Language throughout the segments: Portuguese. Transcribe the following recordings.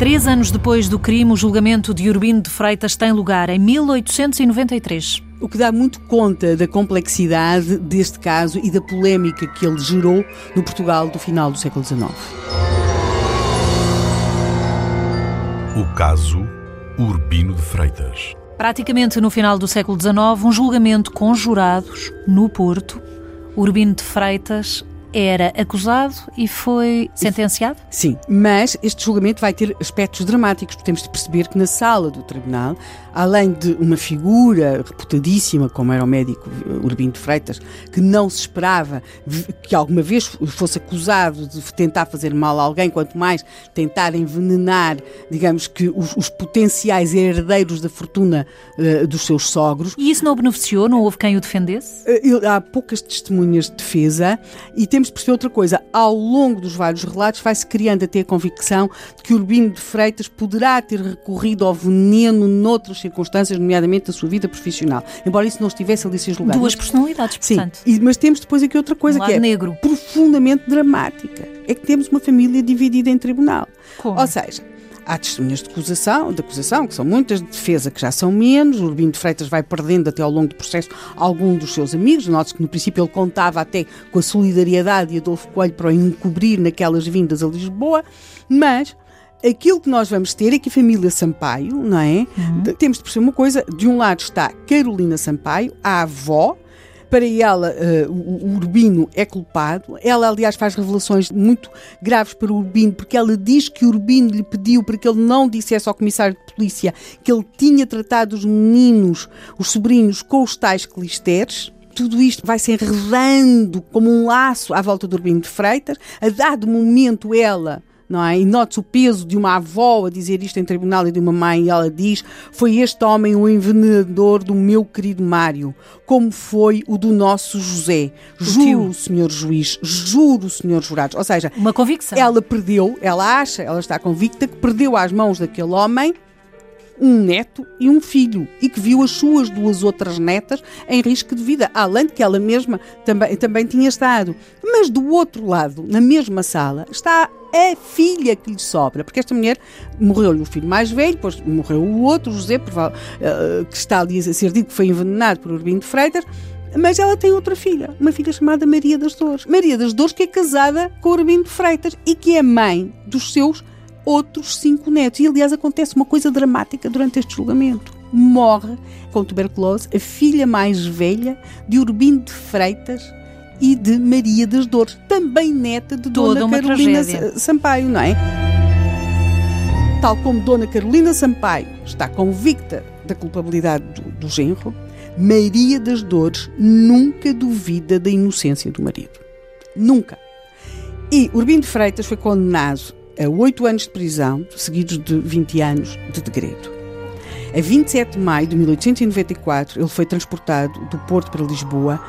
Três anos depois do crime, o julgamento de Urbino de Freitas tem lugar em 1893. O que dá muito conta da complexidade deste caso e da polémica que ele gerou no Portugal do final do século XIX. O caso Urbino de Freitas. Praticamente no final do século XIX, um julgamento com jurados no Porto. Urbino de Freitas era acusado e foi sentenciado? Sim, mas este julgamento vai ter aspectos dramáticos. Temos de perceber que na sala do tribunal, além de uma figura reputadíssima, como era o médico Urbino de Freitas, que não se esperava que alguma vez fosse acusado de tentar fazer mal a alguém, quanto mais tentar envenenar, digamos que, os, os potenciais herdeiros da fortuna uh, dos seus sogros. E isso não o beneficiou? Não houve quem o defendesse? Uh, há poucas testemunhas de defesa e temos de perceber outra coisa. Ao longo dos vários relatos, vai-se criando até a convicção de que Urbino de Freitas poderá ter recorrido ao veneno noutras circunstâncias, nomeadamente da sua vida profissional. Embora isso não estivesse ali julgado. Duas personalidades, portanto. Sim, mas temos depois aqui outra coisa um que é negro. profundamente dramática. É que temos uma família dividida em tribunal. Como? Ou seja, Há testemunhas de acusação, de acusação, que são muitas, de defesa que já são menos. O Urbino de Freitas vai perdendo até ao longo do processo algum dos seus amigos. Note-se que no princípio ele contava até com a solidariedade de Adolfo Coelho para o encobrir naquelas vindas a Lisboa, mas aquilo que nós vamos ter é que a família Sampaio, não é? Uhum. Temos de perceber uma coisa: de um lado está Carolina Sampaio, a avó, para ela, uh, o Urbino é culpado. Ela, aliás, faz revelações muito graves para o Urbino, porque ela diz que o Urbino lhe pediu para que ele não dissesse ao comissário de polícia que ele tinha tratado os meninos, os sobrinhos, com os tais clisteres tudo isto vai se enredando como um laço à volta do Urbino de Freitas. A dado momento, ela não é? E note o peso de uma avó a dizer isto em tribunal e de uma mãe, e ela diz: Foi este homem o envenenador do meu querido Mário, como foi o do nosso José. Juro, senhor juiz, juro, senhor jurados. Ou seja, uma convicção. Ela perdeu, ela acha, ela está convicta que perdeu às mãos daquele homem um neto e um filho e que viu as suas duas outras netas em risco de vida, além de que ela mesma também, também tinha estado. Mas do outro lado, na mesma sala, está a filha que lhe sobra, porque esta mulher morreu-lhe o filho mais velho, depois morreu o outro, José, eh, que está ali a ser dito que foi envenenado por Urbino de Freitas, mas ela tem outra filha, uma filha chamada Maria das Dores. Maria das Dores que é casada com Urbino de Freitas e que é mãe dos seus outros cinco netos. E, aliás, acontece uma coisa dramática durante este julgamento. Morre com tuberculose a filha mais velha de Urbino de Freitas e de Maria das Dores, também neta de Toda Dona Carolina tragédia. Sampaio, não é? Tal como Dona Carolina Sampaio está convicta da culpabilidade do, do genro, Maria das Dores nunca duvida da inocência do marido. Nunca. E Urbino de Freitas foi condenado a oito anos de prisão, seguidos de 20 anos de degredo. A 27 de maio de 1894, ele foi transportado do Porto para Lisboa,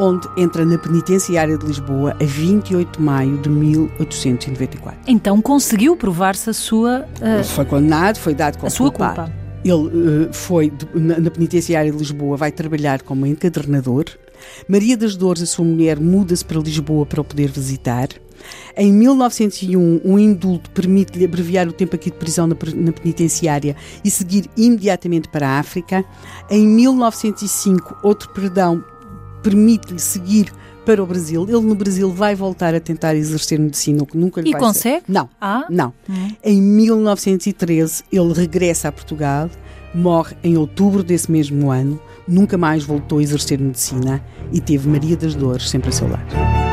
onde entra na penitenciária de Lisboa a 28 de maio de 1894. Então conseguiu provar-se a sua. Uh, foi condenado, foi dado como a sua culpado. culpa. Ele uh, foi na, na penitenciária de Lisboa, vai trabalhar como encadernador. Maria das Dores, a sua mulher, muda-se para Lisboa para o poder visitar. Em 1901, um indulto permite-lhe abreviar o tempo aqui de prisão na, na penitenciária e seguir imediatamente para a África. Em 1905, outro perdão permite-lhe seguir para o Brasil. Ele no Brasil vai voltar a tentar exercer medicina, o que nunca lhe E vai consegue? Ser. Não, Ah? não. Hum. Em 1913, ele regressa a Portugal, morre em outubro desse mesmo ano, nunca mais voltou a exercer medicina e teve Maria das Dores sempre a seu lado.